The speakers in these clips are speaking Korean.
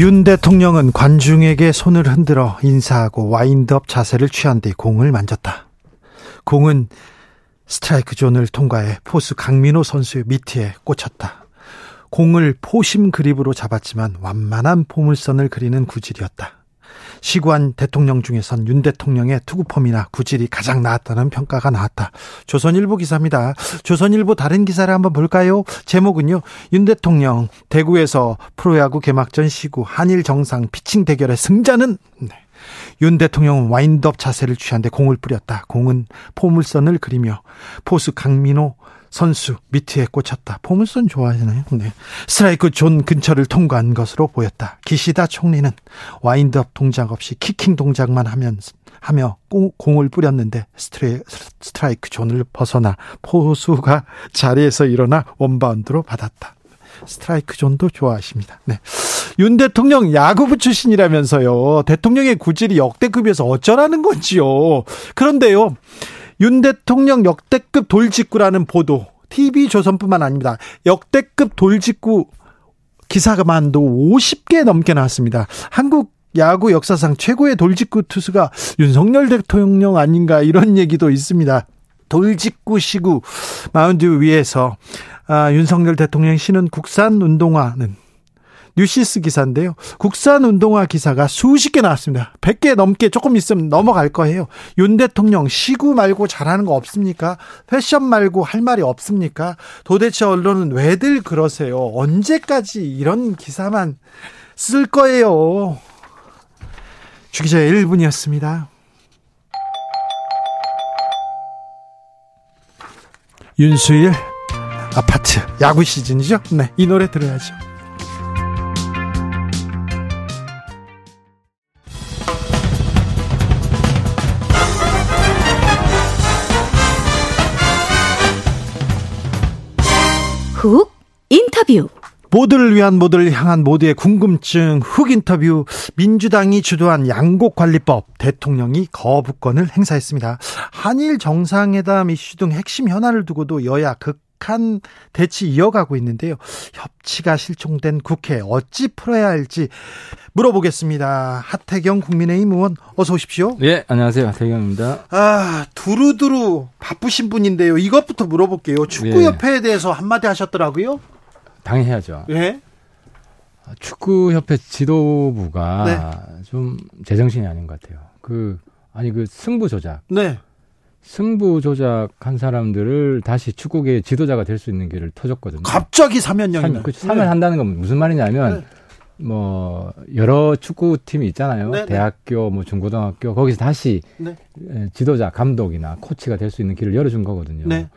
윤 대통령은 관중에게 손을 흔들어 인사하고 와인드업 자세를 취한 뒤 공을 던졌다. 공은 스트라이크 존을 통과해 포수 강민호 선수의 미트에 꽂혔다. 공을 four-seam 그립으로 잡았지만 완만한 포물선을 그리는 구질이었다. 시구한 대통령 중에선 윤 대통령의 투구폼이나 구질이 가장 나았다는 평가가 나왔다. 조선일보 기사입니다. 조선일보 다른 기사를 한번 볼까요? 제목은요. 윤 대통령 대구에서 프로야구 개막전 시구 한일 정상 피칭 대결의 승자는 네. 윤 대통령은 와인드업 자세를 취한 뒤 공을 뿌렸다. 공은 포물선을 그리며 포수 강민호 선수 미트에 꽂혔다. 포물선 좋아하시나요? 네. 스트라이크 존 근처를 통과한 것으로 보였다. 기시다 총리는 와인드업 동작 없이 키킹 동작만 하면 하며 공을 뿌렸는데 스트레, 스트라이크 존을 벗어나 포수가 자리에서 일어나 원바운드로 받았다. 스트라이크 존도 좋아하십니다. 네. 윤 대통령 야구부 출신이라면서요. 대통령의 구질이 역대급이어서 어쩌라는 건지요. 그런데요. 윤 대통령 역대급 돌직구라는 보도 TV 조선뿐만 아닙니다. 역대급 돌직구 기사가만도 50개 넘게 나왔습니다. 한국 야구 역사상 최고의 돌직구 투수가 윤석열 대통령 아닌가 이런 얘기도 있습니다. 돌직구 시구 마운드 위에서 아, 윤석열 대통령 신은 국산 운동화는 뉴시스 기사인데요. 국산 운동화 기사가 수십 개 나왔습니다. 100개 넘게 조금 있으면 넘어갈 거예요. 윤 대통령 시구 말고 잘하는 거 없습니까? 패션 말고 할 말이 없습니까? 도대체 언론은 왜들 그러세요? 언제까지 이런 기사만 쓸 거예요? 주기자의 1분이었습니다. 윤수일 아파트 야구 시즌이죠? 네, 이 노래 들어야죠. 훅 인터뷰 모두를 위한 모두를 향한 모두의 궁금증 훅 인터뷰 민주당이 주도한 양곡 관리법 대통령이 거부권을 행사했습니다. 한일 정상회담 이슈 등 핵심 현안을 두고도 여야 극 한 대치 이어가고 있는데요. 협치가 실종된 국회 어찌 풀어야 할지 물어보겠습니다. 하태경 국민의힘 의원 어서 오십시오. 네, 안녕하세요. 하태경입니다. 아, 두루두루 바쁘신 분인데요. 이것부터 물어볼게요. 축구 협회에 네. 대해서 한마디 하셨더라고요. 당연해야죠. 예. 축구협회 지도부가 네. 좀 제정신이 아닌 것 같아요. 그 아니 그 승부 조작. 네. 승부 조작한 사람들을 다시 축구계 지도자가 될 수 있는 길을 터줬거든요. 갑자기 사면령이 그 사면한다는 건 무슨 말이냐면 네. 뭐 여러 축구 팀이 있잖아요. 네네. 대학교, 뭐 중고등학교 거기서 다시 네. 지도자, 감독이나 코치가 될 수 있는 길을 열어준 거거든요. 네.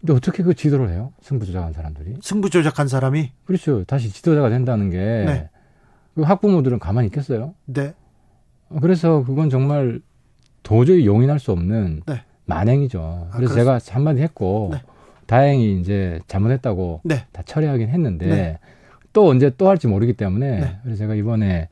근데 어떻게 그 지도를 해요? 승부 조작한 사람들이? 승부 조작한 사람이? 그렇죠. 다시 지도자가 된다는 게 네. 그 학부모들은 가만히 있겠어요? 네. 그래서 그건 정말 도저히 용인할 수 없는 네. 만행이죠. 아, 그래서 제가 한마디 했고 네. 다행히 이제 잘못했다고 네. 다 처리하긴 했는데 네. 또 언제 또 할지 모르기 때문에 네. 그래서 제가 이번에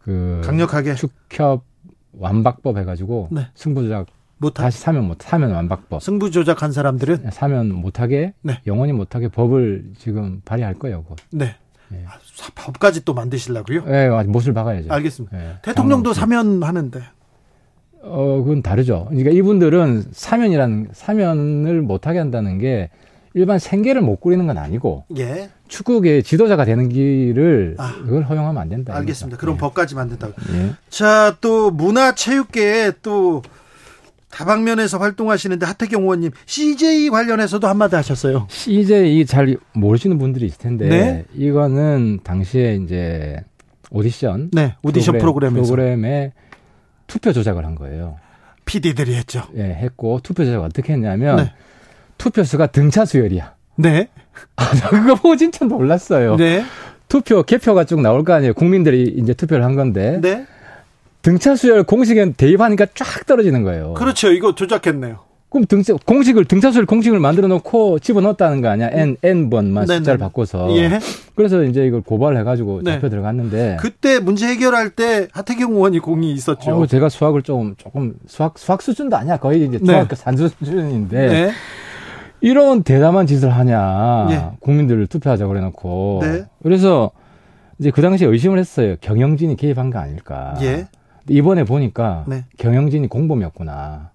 그 강력하게 축협 완박법 해가지고 네. 승부조작 못 다시 사면 못 사면 완박법 승부 조작한 사람들은 네, 사면 못하게 네. 영원히 못하게 법을 지금 발의할 거예요. 곧. 네. 네. 아, 법까지 또 만드시려고요? 네, 못을 박아야죠. 알겠습니다. 네. 대통령도 사면 하는데. 어, 그건 다르죠. 그러니까 이분들은 사면이라는 사면을 못하게 한다는 게 일반 생계를 못 꾸리는 건 아니고 예. 축구계 지도자가 되는 길을 아, 그걸 허용하면 안 된다. 알겠습니다. 그럼 네. 법까지 만든다고. 예. 자, 또 문화체육계에 또 다방면에서 활동하시는데 하태경 의원님 CJ 관련해서도 한마디 하셨어요. CJ 잘 모르시는 분들이 있을 텐데 네? 이거는 당시에 이제 오디션 네 오디션 프로그램, 프로그램에서 프로그램에 투표 조작을 한 거예요. PD들이 했죠. 예, 네, 했고 투표 조작 어떻게 했냐면 네. 투표수가 등차 수열이야. 네. 아, 그거 보고 진짜 놀랐어요. 네. 투표 개표가 쭉 나올 거 아니에요. 국민들이 이제 투표를 한 건데. 네. 등차 수열 공식에 대입하니까 쫙 떨어지는 거예요. 그렇죠. 이거 조작했네요. 그럼 등차 공식을 등차수열 공식을 만들어 놓고 집어넣었다는 거 아니야? n n 번만 네, 숫자를 네. 바꿔서. 예. 그래서 이제 이걸 고발해 가지고 네. 잡혀 들어갔는데 그때 문제 해결할 때 하태경 의원이 공이 있었죠. 어, 제가 수학을 좀 조금 수학 수학 수준도 아니야. 거의 이제 네. 중학교 산수 수준인데. 네. 이런 대담한 짓을 하냐. 예. 국민들을 투표하자 그래 놓고. 네. 그래서 이제 그 당시에 의심을 했어요. 경영진이 개입한 거 아닐까. 예. 이번에 보니까 네. 경영진이 공범이었구나.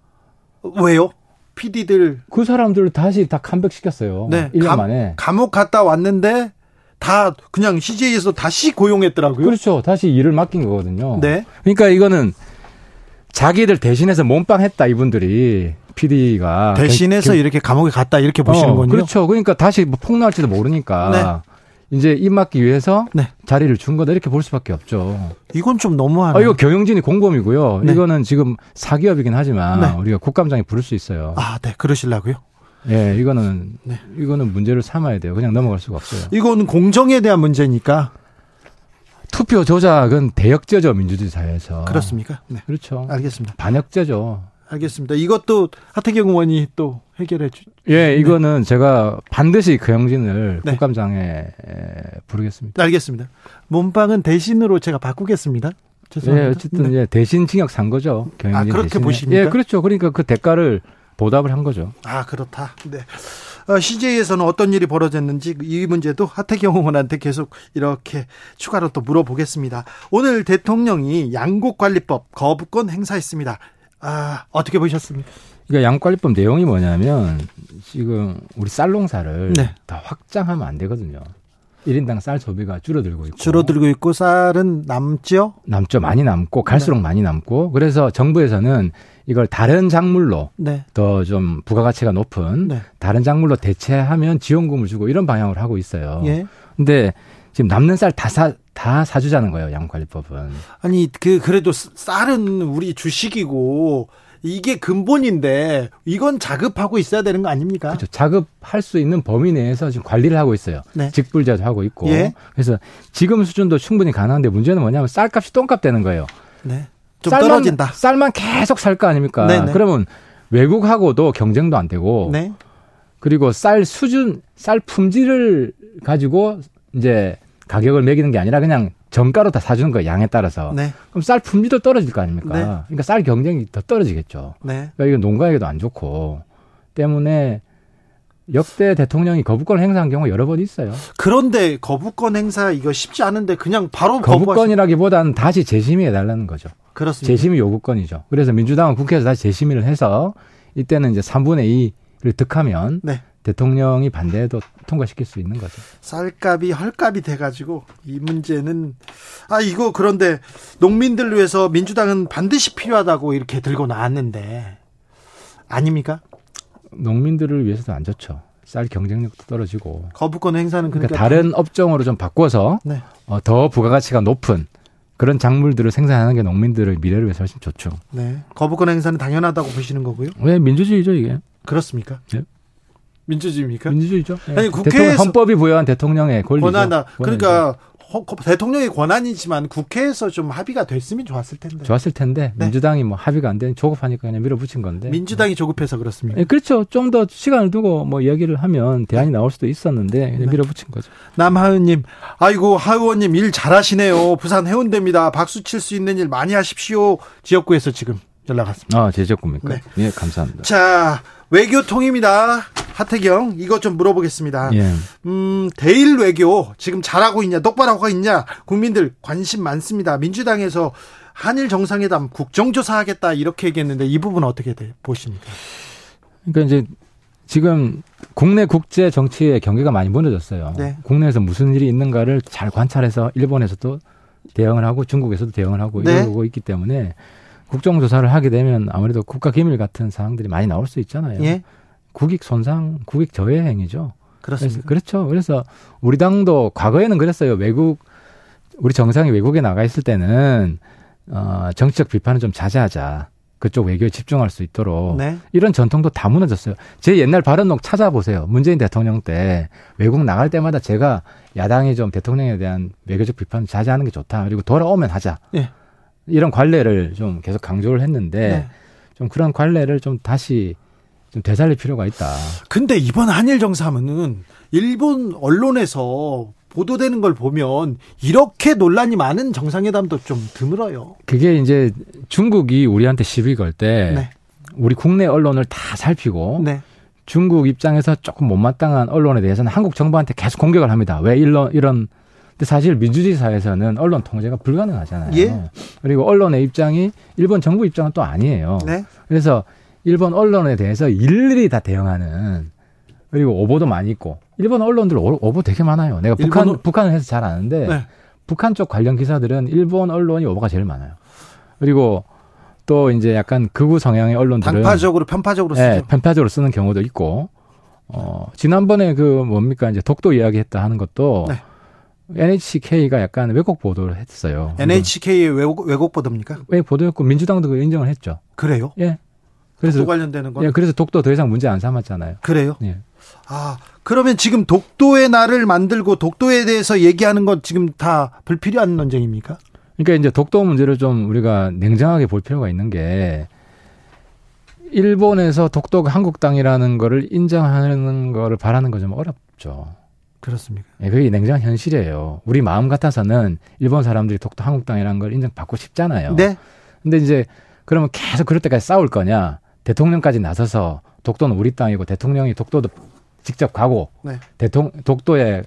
왜요? PD들 그 사람들 다시 다 컴백시켰어요. 네. 1년 감, 만에. 감옥 갔다 왔는데 다 그냥 CJ에서 다시 고용했더라고요. 그렇죠. 다시 일을 맡긴 거거든요. 네. 그러니까 이거는 자기들 대신해서 몸빵 했다 이분들이 PD가 대신해서 그, 이렇게 감옥에 갔다 이렇게 보시는군요. 어, 그렇죠. 그러니까 다시 뭐 폭로할지도 모르니까 네. 이제 입 막기 위해서 네. 자리를 준 거다 이렇게 볼 수밖에 없죠. 이건 좀 너무하네. 아, 이거 경영진이 공범이고요. 네. 이거는 지금 사기업이긴 하지만 네. 우리가 국감장에 부를 수 있어요. 아, 네, 그러실라고요? 예, 이거는 네. 이거는 문제를 삼아야 돼요. 그냥 넘어갈 수가 없어요. 이거는 공정에 대한 문제니까 투표 조작은 대역죄죠 민주주의 사회에서. 그렇습니까? 네. 그렇죠. 알겠습니다. 반역죄죠. 알겠습니다. 이것도 하태경 의원이 또 해결해 주. 예, 네. 이거는 네. 제가 반드시 그 형진을 네. 국감장에 부르겠습니다. 알겠습니다. 몸빵은 대신으로 제가 바꾸겠습니다. 죄송합니다. 예, 어쨌든 네. 예, 대신 징역 산 거죠. 경영진 아, 그렇게 대신에. 보십니까? 예, 그렇죠. 그러니까 그 대가를 보답을 한 거죠. 아, 그렇다. 네. 어, CJ에서는 어떤 일이 벌어졌는지 이 문제도 하태경 의원한테 계속 이렇게 추가로 또 물어보겠습니다. 오늘 대통령이 양곡관리법 거부권 행사했습니다. 아, 어떻게 보셨습니까? 그러니까 양관리법 내용이 뭐냐면 지금 우리 쌀 농사를 네. 다 확장하면 안 되거든요. 1인당 쌀 소비가 줄어들고 있고. 줄어들고 있고 쌀은 남죠? 남죠. 많이 남고 갈수록 네. 많이 남고. 그래서 정부에서는 이걸 다른 작물로 네. 더좀 부가가치가 높은 네. 다른 작물로 대체하면 지원금을 주고 이런 방향으로 하고 있어요. 예. 근데 지금 남는 쌀 다 사, 다 사주자는 거예요, 양관리법은. 아니, 그, 그래도 쌀은 우리 주식이고, 이게 근본인데, 이건 자급하고 있어야 되는 거 아닙니까? 그렇죠. 자급할 수 있는 범위 내에서 지금 관리를 하고 있어요. 네. 직불제도 하고 있고. 예. 그래서 지금 수준도 충분히 가능한데 문제는 뭐냐면 쌀값이 똥값 되는 거예요. 네. 좀 쌀만, 떨어진다. 쌀만 계속 살 거 아닙니까? 네네. 네. 그러면 외국하고도 경쟁도 안 되고. 네. 그리고 쌀 수준, 쌀 품질을 가지고 이제 가격을 매기는 게 아니라 그냥 정가로 다 사주는 거예요. 양에 따라서. 네. 그럼 쌀 품질도 떨어질 거 아닙니까? 네. 그러니까 쌀 경쟁이 더 떨어지겠죠. 네. 그러니까 이거 농가에게도 안 좋고 때문에 역대 대통령이 거부권 행사한 경우가 여러 번 있어요. 그런데 거부권 행사 이거 쉽지 않은데 그냥 바로 거부권이라기보다는 다시 재심의해 달라는 거죠. 그렇습니다. 재심의 요구권이죠. 그래서 민주당은 국회에서 다시 재심의를 해서 이때는 이제 3분의 2를 득하면 네. 대통령이 반대해도 통과시킬 수 있는 거죠. 쌀값이 헐값이 돼가지고 이 문제는 아 이거 그런데 농민들 위해서 민주당은 반드시 필요하다고 이렇게 들고 나왔는데 아닙니까? 농민들을 위해서도 안 좋죠. 쌀 경쟁력도 떨어지고 거부권 행사는 그러니까, 그러니까 다른 업종으로 좀 바꿔서 네. 어, 더 부가가치가 높은 그런 작물들을 생산하는 게 농민들의 미래를 위해서 훨씬 좋죠. 네. 거부권 행사는 당연하다고 보시는 거고요? 왜 민주주의죠 이게? 그렇습니까? 네. 민주주의입니까? 민주주의죠. 네. 아니 국회 헌법이 부여한 대통령의 권리죠. 권한다. 그러니까 대통령의 권한이지만 국회에서 좀 합의가 됐으면 좋았을 텐데. 좋았을 텐데 네. 민주당이 뭐 합의가 안 되는 조급하니까 그냥 밀어붙인 건데. 민주당이 조급해서 그렇습니까? 네, 그렇죠. 좀 더 시간을 두고 뭐 이야기를 하면 대안이 나올 수도 있었는데 그냥 네. 밀어붙인 거죠. 남하은님, 아이고 하의원님 일 잘하시네요. 부산 해운대입니다. 박수 칠 수 있는 일 많이 하십시오. 지역구에서 지금 연락 왔습니다. 아, 제 지역구입니까? 네. 네, 감사합니다. 자, 외교통입니다. 하태경 이것 좀 물어보겠습니다. 예. 음, 대일 외교 지금 잘하고 있냐, 똑바로 하고 있냐, 국민들 관심 많습니다. 민주당에서 한일 정상회담 국정조사 하겠다 이렇게 얘기했는데 이 부분 어떻게 돼, 보십니까? 그러니까 이제 지금 국내 국제 정치의 경계가 많이 무너졌어요. 네. 국내에서 무슨 일이 있는가를 잘 관찰해서 일본에서도 대응을 하고 중국에서도 대응을 하고 네. 이러고 있기 때문에 국정조사를 하게 되면 아무래도 국가기밀 같은 사항들이 많이 나올 수 있잖아요. 예. 국익 손상, 국익 저해 행위죠. 그렇습니다. 그래서, 그렇죠. 그래서 우리 당도 과거에는 그랬어요. 외국 우리 정상이 외국에 나가 있을 때는 어, 정치적 비판은 좀 자제하자. 그쪽 외교에 집중할 수 있도록 네. 이런 전통도 다 무너졌어요. 제 옛날 발언록 찾아보세요. 문재인 대통령 때 외국 나갈 때마다 제가 야당이 좀 대통령에 대한 외교적 비판 자제하는 게 좋다. 그리고 돌아오면 하자. 네. 이런 관례를 좀 계속 강조를 했는데 네. 좀 그런 관례를 좀 다시 좀 되살릴 필요가 있다. 근데 이번 한일 정상회담은 일본 언론에서 보도되는 걸 보면 이렇게 논란이 많은 정상회담도 좀 드물어요. 그게 이제 중국이 우리한테 시비 걸때 네. 우리 국내 언론을 다 살피고 네. 중국 입장에서 조금 못마땅한 언론에 대해서는 한국 정부한테 계속 공격을 합니다. 왜 이런 이런 근데 사실 민주주의 사회에서는 언론 통제가 불가능하잖아요. 예? 그리고 언론의 입장이 일본 정부 입장은 또 아니에요. 네? 그래서 일본 언론에 대해서 일일이 다 대응하는 그리고 오보도 많이 있고 일본 언론들 오보 되게 많아요. 내가 북한 일본... 북한을 해서 잘 아는데 네. 북한 쪽 관련 기사들은 일본 언론이 오보가 제일 많아요. 그리고 또 이제 약간 극우 성향의 언론들은 당파적으로 편파적으로 쓰죠. 네, 편파적으로 쓰는 경우도 있고 어 지난번에 그 뭡니까 이제 독도 이야기했다 하는 것도 네. NHK가 약간 왜곡 보도를 했어요. NHK의 왜곡, 왜곡 보도입니까? 왜 보도였고 민주당도 그 인정을 했죠. 그래요? 예. 그래서 독도 관련되는 거. 예, 그래서 독도 더 이상 문제 안 삼았잖아요. 그래요? 예. 아, 그러면 지금 독도의 날을 만들고 독도에 대해서 얘기하는 건 지금 다 불필요한 논쟁입니까? 그러니까 이제 독도 문제를 좀 우리가 냉정하게 볼 필요가 있는 게 일본에서 독도가 한국 땅이라는 거를 인정하는 거를 바라는 건좀 어렵죠. 그렇습니까? 예, 그게 냉정한 현실이에요. 우리 마음 같아서는 일본 사람들이 독도 한국 땅이라는 걸 인정받고 싶잖아요. 네. 근데 이제 그러면 계속 그럴 때까지 싸울 거냐? 대통령까지 나서서 독도는 우리 땅이고 대통령이 독도도 직접 가고 네. 대통령 독도에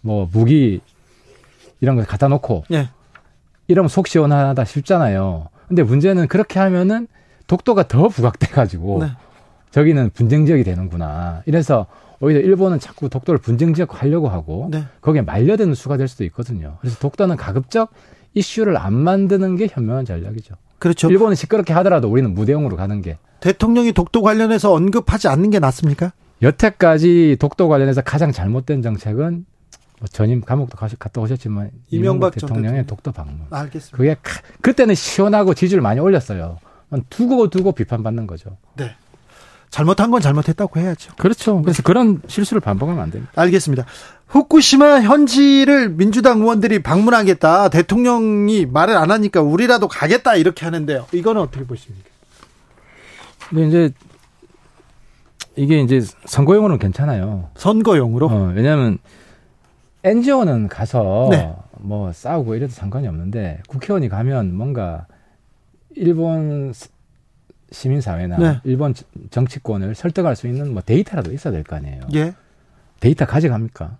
뭐 무기 이런 거 갖다 놓고 네. 이러면 속 시원하다 싶잖아요. 근데 문제는 그렇게 하면은 독도가 더 부각돼 가지고 네. 저기는 분쟁 지역이 되는구나. 이래서 오히려 일본은 자꾸 독도를 분쟁 지역 하려고 하고 네. 거기에 말려드는 수가 될 수도 있거든요. 그래서 독도는 가급적 이슈를 안 만드는 게 현명한 전략이죠. 그렇죠. 일본은 시끄럽게 하더라도 우리는 무대용으로 가는 게. 대통령이 독도 관련해서 언급하지 않는 게 낫습니까? 여태까지 독도 관련해서 가장 잘못된 정책은 뭐 전임 감옥도 가시, 갔다 오셨지만 이명박, 대통령의 대통령. 독도 방문. 알겠습니다. 그게 그때는 시원하고 지지를 많이 올렸어요. 두고 두고 비판받는 거죠. 네. 잘못한 건 잘못했다고 해야죠. 그렇죠. 그래서 그런 실수를 반복하면 안 됩니다. 알겠습니다. 후쿠시마 현지를 민주당 의원들이 방문하겠다. 대통령이 말을 안 하니까 우리라도 가겠다 이렇게 하는데요. 이거는 어떻게 보십니까? 근데 이제 이게 이제 선거용으로는 괜찮아요. 선거용으로? 어, 왜냐하면 NGO는 가서 네. 뭐 싸우고 이래도 상관이 없는데 국회의원이 가면 뭔가 일본 시민사회나 네. 일본 정치권을 설득할 수 있는 뭐 데이터라도 있어야 될 거 아니에요. 예. 데이터 가져갑니까?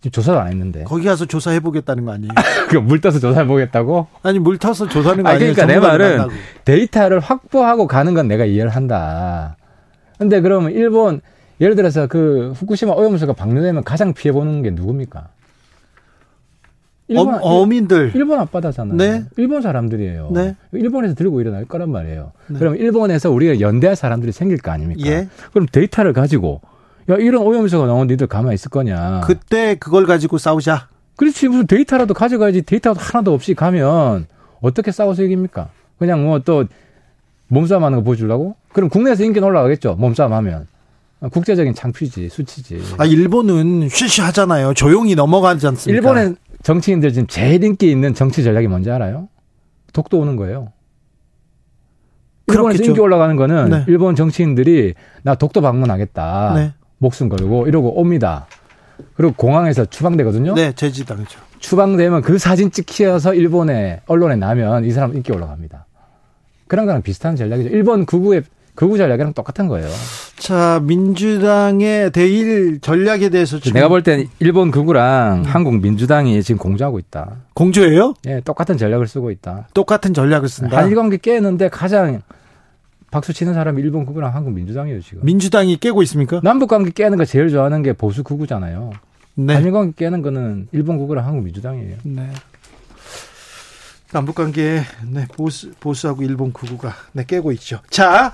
지금 조사도 안 했는데. 거기 가서 조사해 보겠다는 거 아니에요? 그물 떠서 조사해 보겠다고? 아니 물 타서 조사하는 거 아니, 그러니까 내 말은 만나고. 데이터를 확보하고 가는 건 내가 이해를 한다. 근데 그러면 일본 예를 들어서 그 후쿠시마 오염수가 방류되면 가장 피해 보는 게 누굽니까? 일본, 어, 민들 일본 앞바다잖아요. 네. 일본 사람들이에요. 네. 일본에서 들고 일어날 거란 말이에요. 네. 그럼 일본에서 우리가 연대할 사람들이 생길 거 아닙니까? 예. 그럼 데이터를 가지고 야 이런 오염수가 나오는 니들 가만히 있을 거냐? 그때 그걸 가지고 싸우자. 그렇지 무슨 데이터라도 가져가야지 데이터도 하나도 없이 가면 어떻게 싸워서 이깁니까? 그냥 뭐 또 몸싸움 하는 거 보여주려고? 그럼 국내에서 인기 올라가겠죠. 몸싸움 하면. 국제적인 창피지, 수치지. 아, 일본은 쉬쉬하잖아요. 조용히 넘어가지 않습니까? 일본의 정치인들 지금 제일 인기 있는 정치 전략이 뭔지 알아요? 독도 오는 거예요. 일본에서 그렇겠죠. 인기 올라가는 거는 네. 일본 정치인들이 나 독도 방문하겠다. 네. 목숨 걸고 이러고 옵니다. 그리고 공항에서 추방되거든요. 네, 제지당했죠. 추방되면 그 사진 찍혀서 일본의 언론에 나면 이 사람 인기 올라갑니다. 그런 거랑 비슷한 전략이죠. 일본 극우의 극우 전략이랑 똑같은 거예요. 자, 민주당의 대일 전략에 대해서 내가 볼 땐 일본 극우랑 음. 한국 민주당이 지금 공조하고 있다. 공조예요? 예, 똑같은 전략을 쓰고 있다. 똑같은 전략을 쓴다. 한일 관계 깨는데 가장 박수 치는 사람이 일본 극우랑 한국 민주당이에요, 지금. 민주당이 깨고 있습니까? 남북 관계 깨는 거 제일 좋아하는 게 보수 극우잖아요. 네. 한일 관계 깨는 거는 일본 극우랑 한국 민주당이에요. 네. 남북 관계 네, 보수, 보수하고 일본 구구가 네, 깨고 있죠. 자,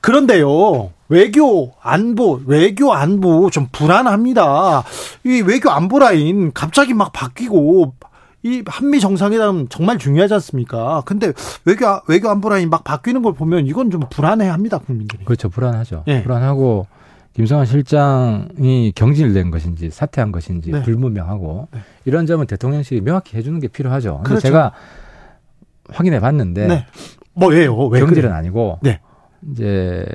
그런데요. 외교 안보, 외교 안보 좀 불안합니다. 이 외교 안보 라인 갑자기 막 바뀌고 이 한미 정상회담 정말 중요하지 않습니까? 근데 외교 외교 안보 라인 막 바뀌는 걸 보면 이건 좀 불안해합니다 국민들이. 그렇죠, 불안하죠. 네. 불안하고 김성환 실장이 경질된 것인지 사퇴한 것인지 네. 불분명하고 네. 이런 점은 대통령실이 명확히 해주는 게 필요하죠. 그런데 그렇죠. 제가 확인해 봤는데 네. 뭐예요? 왜 경질은 그래? 아니고 네. 이제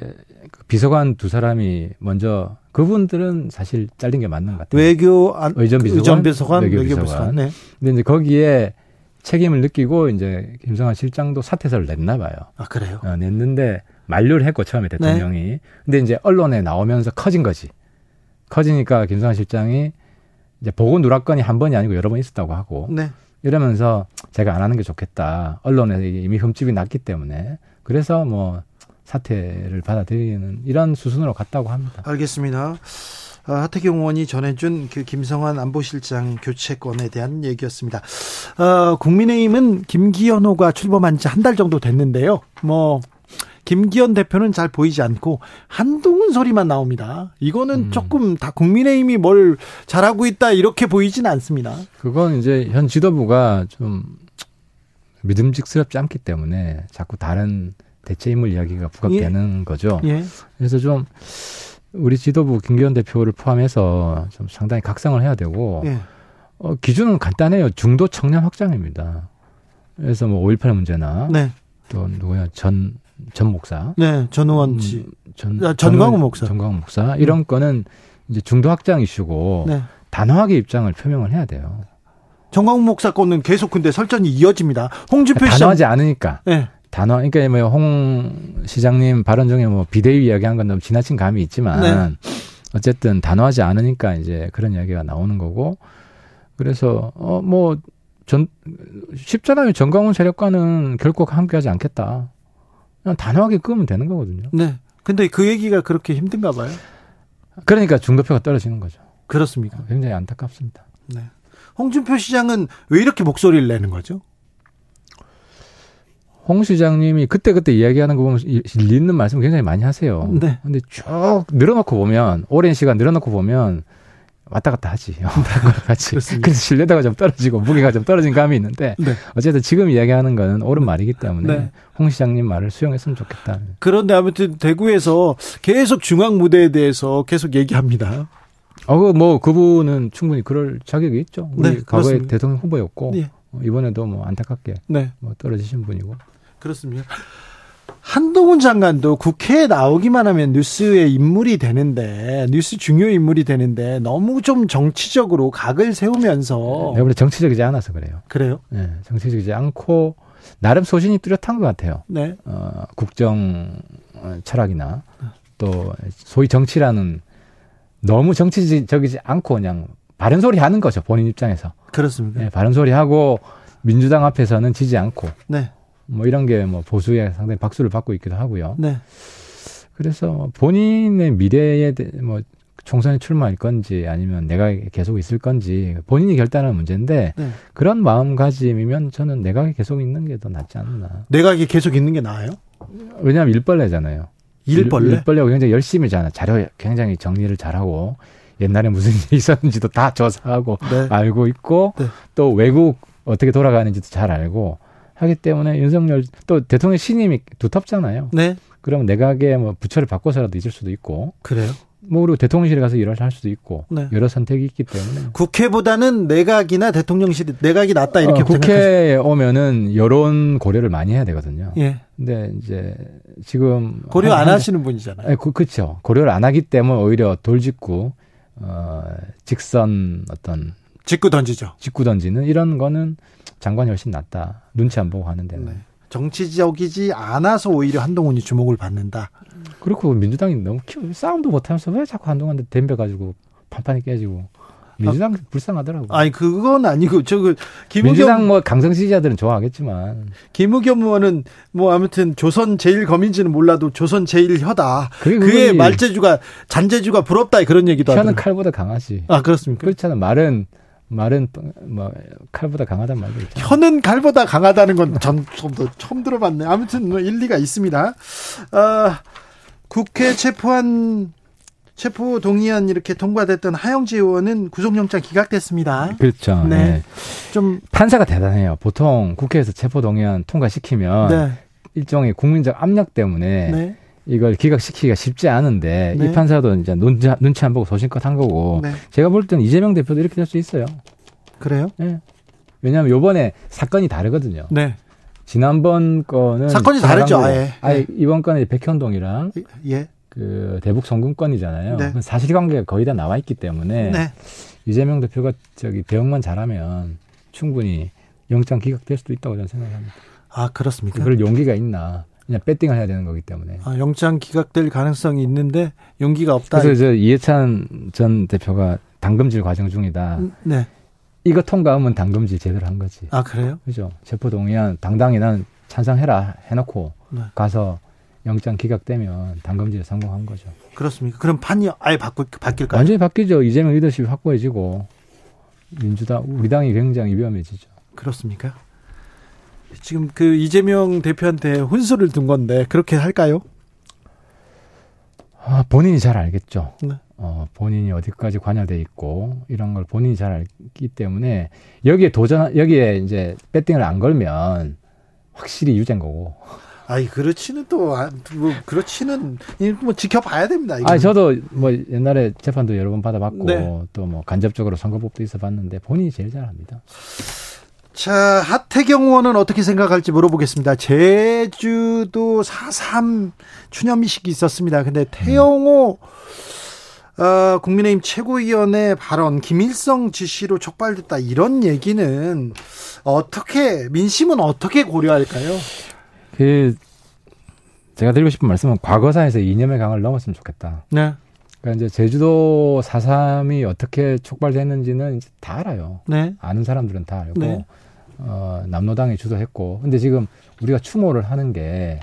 그 비서관 두 사람이 먼저 그분들은 사실 잘린 게 맞는 것 같아요. 외교 안, 의전 비서관, 의전 비서관 외교, 외교 비서관. 네. 근데 이제 거기에 책임을 느끼고 이제 김성환 실장도 사퇴서를 냈나 봐요. 아 그래요? 어, 냈는데 만류를 했고 처음에 네. 대통령이. 네. 근데 이제 언론에 나오면서 커진 거지. 커지니까 김성환 실장이 이제 보고 누락건이 한 번이 아니고 여러 번 있었다고 하고. 네. 이러면서 제가 안 하는 게 좋겠다. 언론에 이미 흠집이 났기 때문에. 그래서 뭐 사퇴를 받아들이는 이런 수순으로 갔다고 합니다. 알겠습니다. 아, 하태경 의원이 전해준 그 김성환 안보실장 교체권에 대한 얘기였습니다. 어, 국민의힘은 김기현호가 출범한 지 한 달 정도 됐는데요. 뭐 김기현 대표는 잘 보이지 않고 한동훈 소리만 나옵니다. 이거는 음. 조금 다 국민의힘이 뭘 잘하고 있다 이렇게 보이지는 않습니다. 그건 이제 현 지도부가 좀 믿음직스럽지 않기 때문에 자꾸 다른 대체 인물 이야기가 부각되는 예. 거죠. 예. 그래서 좀 우리 지도부 김기현 대표를 포함해서 좀 상당히 각성을 해야 되고 예. 어, 기준은 간단해요. 중도 청년 확장입니다. 그래서 뭐 5.18 문제나 네. 또 누구야 전, 전 목사. 네, 전우원 씨. 음, 전, 아, 전광훈 목사. 전광훈 목사. 이런 음. 거는 이제 중도 확장 이슈고 네. 단호하게 입장을 표명을 해야 돼요. 정광훈 목사 건은 계속 근데 설전이 이어집니다. 홍준표 씨 단호하지 않으니까. 네. 단어, 그러니까 뭐홍 시장님 발언 중에 뭐 비대위 이야기 한 건 너무 지나친 감이 있지만 네. 어쨌든 단호하지 않으니까 이제 그런 이야기가 나오는 거고 그래서 어뭐 전 쉽잖아요. 정강훈 세력과는 결코 함께하지 않겠다. 단호하게 끄면 되는 거거든요. 네. 근데 그 얘기가 그렇게 힘든가 봐요. 그러니까 중도표가 떨어지는 거죠. 그렇습니까? 굉장히 안타깝습니다. 네. 홍준표 시장은 왜 이렇게 목소리를 내는 거죠? 홍 시장님이 그때그때 이야기하는 거 보면 일리 있는 말씀 굉장히 많이 하세요. 네. 근데 쭉 늘어놓고 보면, 오랜 시간 늘어놓고 보면, 왔다 갔다 하지. 같이. 그래서 신뢰도가 좀 떨어지고 무게가 좀 떨어진 감이 있는데 네. 어쨌든 지금 이야기하는 거는 옳은 말이기 때문에 네. 홍 시장님 말을 수용했으면 좋겠다. 그런데 아무튼 대구에서 계속 중앙 무대에 대해서 계속 얘기합니다. 어, 그뭐 그분은 충분히 그럴 자격이 있죠. 우리 네, 과거에 그렇습니다. 대통령 후보였고 네. 이번에도 뭐 안타깝게 네. 뭐 떨어지신 분이고. 그렇습니다. 한동훈 장관도 국회에 나오기만 하면 뉴스의 인물이 되는데 뉴스 중요 인물이 되는데 너무 좀 정치적으로 각을 세우면서 네, 원래 정치적이지 않아서 그래요. 그래요? 네, 정치적이지 않고 나름 소신이 뚜렷한 것 같아요. 네. 어, 국정 철학이나 또 소위 정치라는 너무 정치적이지 않고 그냥 바른 소리 하는 거죠 본인 입장에서. 그렇습니다. 네, 바른 소리 하고 민주당 앞에서는 지지 않고. 네. 뭐 이런 게 뭐 보수에 상당히 박수를 받고 있기도 하고요. 네. 그래서 본인의 미래에 뭐 총선에 출마할 건지 아니면 내가 계속 있을 건지 본인이 결단하는 문제인데 네. 그런 마음가짐이면 저는 내각에 계속 있는 게 더 낫지 않나. 내각에 계속 있는 게 나아요? 왜냐하면 일벌레잖아요. 일벌레? 일, 벌레고 굉장히 열심히 잖아. 자료 굉장히 정리를 잘하고 옛날에 무슨 일이 있었는지도 다 조사하고 네. 알고 있고 네. 또 외국 어떻게 돌아가는지도 잘 알고 하기 때문에 윤석열 또 대통령 신임이 두텁잖아요. 네. 그럼 내각에 뭐 부처를 바꿔서라도 있을 수도 있고. 그래요? 뭐 그리고 대통령실에 가서 일을 할 수도 있고 네. 여러 선택이 있기 때문에 국회보다는 내각이나 대통령실 내각이 낫다 이렇게 어, 국회에 오면은 여론 고려를 많이 해야 되거든요. 예. 근데 이제 지금 고려 안 한, 하시는 분이잖아요. 네, 그, 그렇죠. 고려를 안 하기 때문에 오히려 돌직구 어 직선 어떤 직구 던지죠. 직구 던지는 이런 거는 장관이 훨씬 낫다. 눈치 안 보고 하는 데는. 네. 정치적이지 않아서 오히려 한동훈이 주목을 받는다. 그렇고 민주당이 너무 키워 싸움도 못하면서 왜 자꾸 한동훈한테 덤벼가지고 판판이 깨지고 민주당 아, 불쌍하더라고. 아니 그건 아니고 저그 김우겸 민주당 뭐 강성 지지자들은 좋아하겠지만 김우겸 의원은 뭐 아무튼 조선 제일 검인지는 몰라도 조선 제일 혀다. 그의 말재주가 잔재주가 부럽다 그런 얘기도. 혀는 칼보다 강하지. 아 그렇습니까? 그렇잖아 말은 말은 뭐 칼보다 강하단 말도 있죠. 혀는 칼보다 강하다는 건 전 처음, 처음 들어봤네. 아무튼 뭐 일리가 있습니다. 아, 국회 체포한 체포 동의안 이렇게 통과됐던 하영지 의원은 구속영장 기각됐습니다. 그렇죠. 네. 네. 좀 판사가 대단해요. 보통 국회에서 체포 동의안 통과시키면 네. 일종의 국민적 압력 때문에 네. 이걸 기각시키기가 쉽지 않은데 이 네. 판사도 이제 눈치, 눈치 안 보고 소신껏 한 거고 네. 제가 볼 때는 이재명 대표도 이렇게 될 수 있어요. 그래요? 네. 왜냐하면 요번에 사건이 다르거든요. 네. 지난번 거는 사건이 다르죠, 아예. 아예 이번 건은 백현동이랑 예. 그 대북 성군권이잖아요. 네. 사실관계가 거의 다 나와 있기 때문에 네. 이재명 대표가 저기 대응만 잘하면 충분히 영장 기각될 수도 있다고 저는 생각합니다. 아 그렇습니까? 그럴 용기가 있나? 그냥 배팅을 해야 되는 거기 때문에. 아, 영장 기각될 가능성이 있는데 용기가 없다. 그래서 저 이해찬 전 대표가 당금질 과정 중이다. 음, 네. 이거 통과하면 당금질 제대로 한 거지. 아 그래요? 그죠. 체포 동의안 당당히 난 찬성해라 해놓고 네. 가서 영장 기각되면 당금질에 성공한 거죠. 그렇습니까? 그럼 판이 아예 바꾸, 바뀔까요? 완전히 바뀌죠. 이재명 리더십이 확고해지고 민주당 우리 당이 굉장히 위험해지죠. 그렇습니까? 지금 그 이재명 대표한테 훈수를 둔 건데 그렇게 할까요? 아, 본인이 잘 알겠죠. 네. 어, 본인이 어디까지 관여돼 있고 이런 걸 본인이 잘 알기 때문에 여기에 도전 여기에 이제 배팅을 안 걸면 확실히 유죄인 거고. 아이 그렇지는 또뭐 아, 그렇지는 뭐 지켜봐야 됩니다. 아 저도 뭐 옛날에 재판도 여러 번 받아봤고 네. 또뭐 간접적으로 선거법도 있어봤는데 본인이 제일 잘합니다. 자 하태경 의원은 어떻게 생각할지 물어보겠습니다. 제주도 4.3 추념미식이 있었습니다. 근데 태영호 어, 국민의힘 최고위원의 발언 김일성 지시로 촉발됐다 이런 얘기는 어떻게 민심은 어떻게 고려할까요? 그 제가 드리고 싶은 말씀은 과거사에서 이념의 강을 넘었으면 좋겠다. 네. 그러니까 이제 제주도 4.3이 어떻게 촉발됐는지는 이제 다 알아요. 네. 아는 사람들은 다 알고 네. 어, 남로당이 주도했고 근데 지금 우리가 추모를 하는 게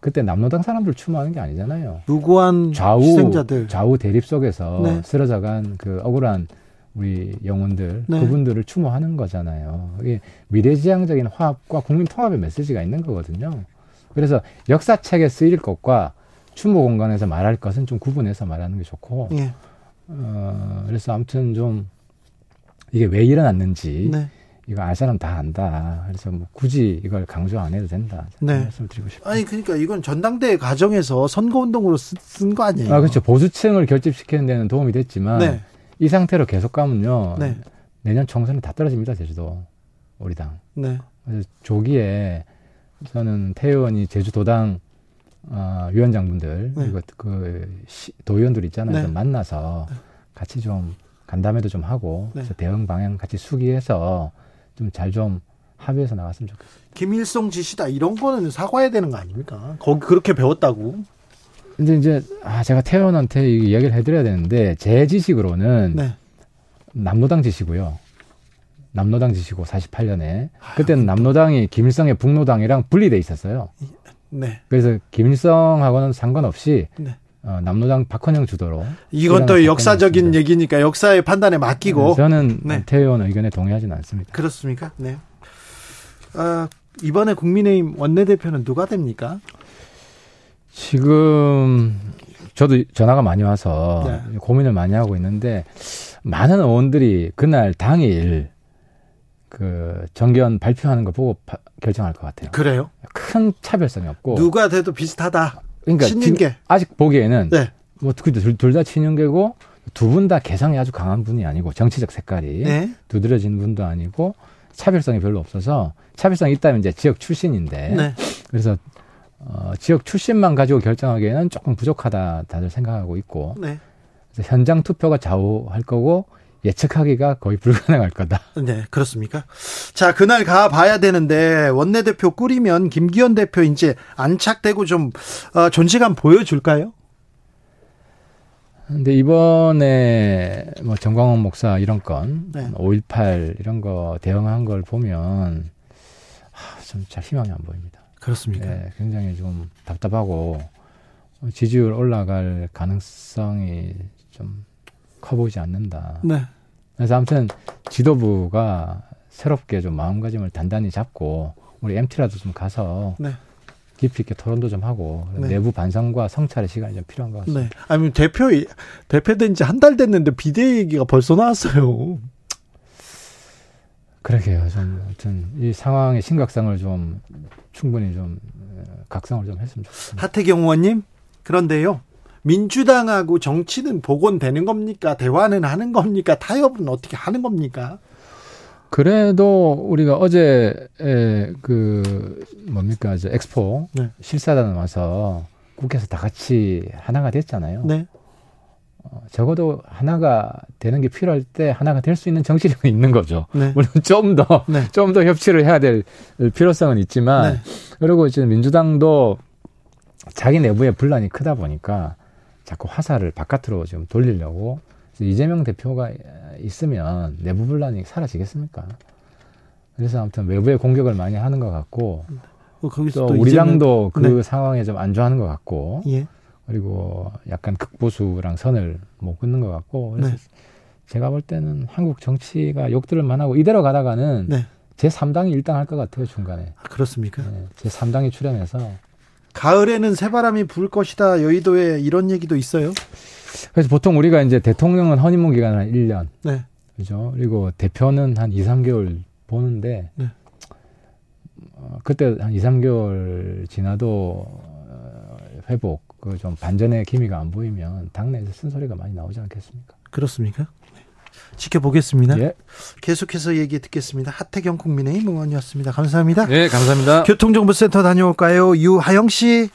그때 남로당 사람들 추모하는 게 아니잖아요. 무고한 좌우 희생자들. 좌우 대립 속에서 네. 쓰러져간 그 억울한 우리 영혼들 네. 그분들을 추모하는 거잖아요. 이게 미래지향적인 화합과 국민 통합의 메시지가 있는 거거든요. 그래서 역사책에 쓰일 것과 추모 공간에서 말할 것은 좀 구분해서 말하는 게 좋고, 예. 어, 그래서 아무튼 좀 이게 왜 일어났는지 네. 이거 알 사람 다 안다. 그래서 뭐 굳이 이걸 강조 안 해도 된다. 네. 말씀 드리고 싶어요. 아니 그러니까 이건 전당대회 과정에서 선거운동으로 쓴 거 아니에요? 아 그렇죠. 보수층을 결집시키는 데는 도움이 됐지만. 네. 이 상태로 계속 가면요. 네. 내년 총선은 다 떨어집니다, 제주도. 우리 당. 네. 그래서 조기에 저는 태 의원이 제주도당 어, 위원장분들 네. 그리고 그 시, 도의원들 있잖아요. 네. 만나서 네. 같이 좀 간담회도 좀 하고 네. 그래서 대응 방향 같이 수기해서 좀 잘좀 좀 합의해서 나갔으면 좋겠어요. 김일성 지시다 이런 거는 사과해야 되는 거 아닙니까? 거기 그렇게 배웠다고. 근데 이제 아 제가 태원한테 이야기를 해드려야 되는데 제 지식으로는 네. 남노당 지시고요. 남노당 지시고 48년에 그때는 남노당이 김일성의 북노당이랑 분리돼 있었어요. 네. 그래서 김일성하고는 상관없이 네. 어, 남노당 박헌영 주도로 이건 또 역사적인 얘기니까 역사의 판단에 맡기고 네, 저는 네. 태 의원 의견에 동의하지는 않습니다. 그렇습니까? 네. 어, 이번에 국민의힘 원내대표는 누가 됩니까? 지금 저도 전화가 많이 와서 네. 고민을 많이 하고 있는데 많은 의원들이 그날 당일 그 정견 발표하는 거 보고 바, 결정할 것 같아요. 그래요? 큰 차별성이 없고 누가 돼도 비슷하다. 그러니까 친윤계 아직 보기에는 네. 뭐 둘 다 친윤계고 두 분 다 개성이 아주 강한 분이 아니고 정치적 색깔이 네. 두드러진 분도 아니고 차별성이 별로 없어서 차별성이 있다면 이제 지역 출신인데 네. 그래서 어, 지역 출신만 가지고 결정하기에는 조금 부족하다 다들 생각하고 있고 네. 그래서 현장 투표가 좌우할 거고 예측하기가 거의 불가능할 거다. 네, 그렇습니까? 자, 그날 가 봐야 되는데 원내대표 꾸리면 김기현 대표 이제 안착되고 좀 어, 존재감 보여줄까요? 근데 이번에 뭐 정광훈 목사 이런 건, 네. 5.18 이런 거 대응한 걸 보면 아, 좀잘 희망이 안 보입니다. 그렇습니까? 네, 굉장히 좀 답답하고 지지율 올라갈 가능성이 좀 커 보이지 않는다. 네. 그래서 아무튼 지도부가 새롭게 좀 마음가짐을 단단히 잡고 우리 MT라도 좀 가서 네. 깊이 있게 토론도 좀 하고 네. 내부 반성과 성찰의 시간이 좀 필요한 것 같습니다. 네. 아니 대표 대표된 지 한 달 됐는데 비대 얘기가 벌써 나왔어요. 그러게요. 좀 하여튼 이 상황의 심각성을 좀 충분히 좀 각성을 좀 했으면 좋겠습니다. 하태경 의원님 그런데요. 민주당하고 정치는 복원되는 겁니까? 대화는 하는 겁니까? 타협은 어떻게 하는 겁니까? 그래도 우리가 어제 그 뭡니까 저 엑스포 네. 실사단 와서 국회에서 다 같이 하나가 됐잖아요. 네. 어, 적어도 하나가 되는 게 필요할 때 하나가 될 수 있는 정치력은 있는 거죠. 네. 물론 좀 더, 네. 좀더 협치를 해야 될 필요성은 있지만, 네. 그리고 이제 민주당도 자기 내부의 분란이 크다 보니까 자꾸 화살을 바깥으로 지금 돌리려고 이재명 대표가 있으면 내부 분란이 사라지겠습니까? 그래서 아무튼 외부의 공격을 많이 하는 것 같고 어, 또 우리 당도 그 네. 상황에 좀 안 좋아하는 것 같고 예. 그리고 약간 극보수랑 선을 못 끊는 것 같고 그래서 네. 제가 볼 때는 한국 정치가 욕들을 만하고 이대로 가다가는 네. 제 3당이 일당할 것 같아요 중간에. 아, 그렇습니까? 네, 제 3당이 출연해서 가을에는 새바람이 불 것이다 여의도에 이런 얘기도 있어요. 그래서 보통 우리가 이제 대통령은 허니문 기간 한 1년. 네. 그죠? 그리고 대표는 한 2, 3개월 보는데 네. 어, 그때 한 2, 3개월 지나도 어, 회복, 그 좀 반전의 기미가 안 보이면 당내에서 쓴소리가 많이 나오지 않겠습니까? 그렇습니까? 네. 지켜보겠습니다. 예. 계속해서 얘기 듣겠습니다. 하태경 국민의힘 의원이었습니다. 감사합니다. 네, 감사합니다. 교통정보센터 다녀올까요? 유하영 씨.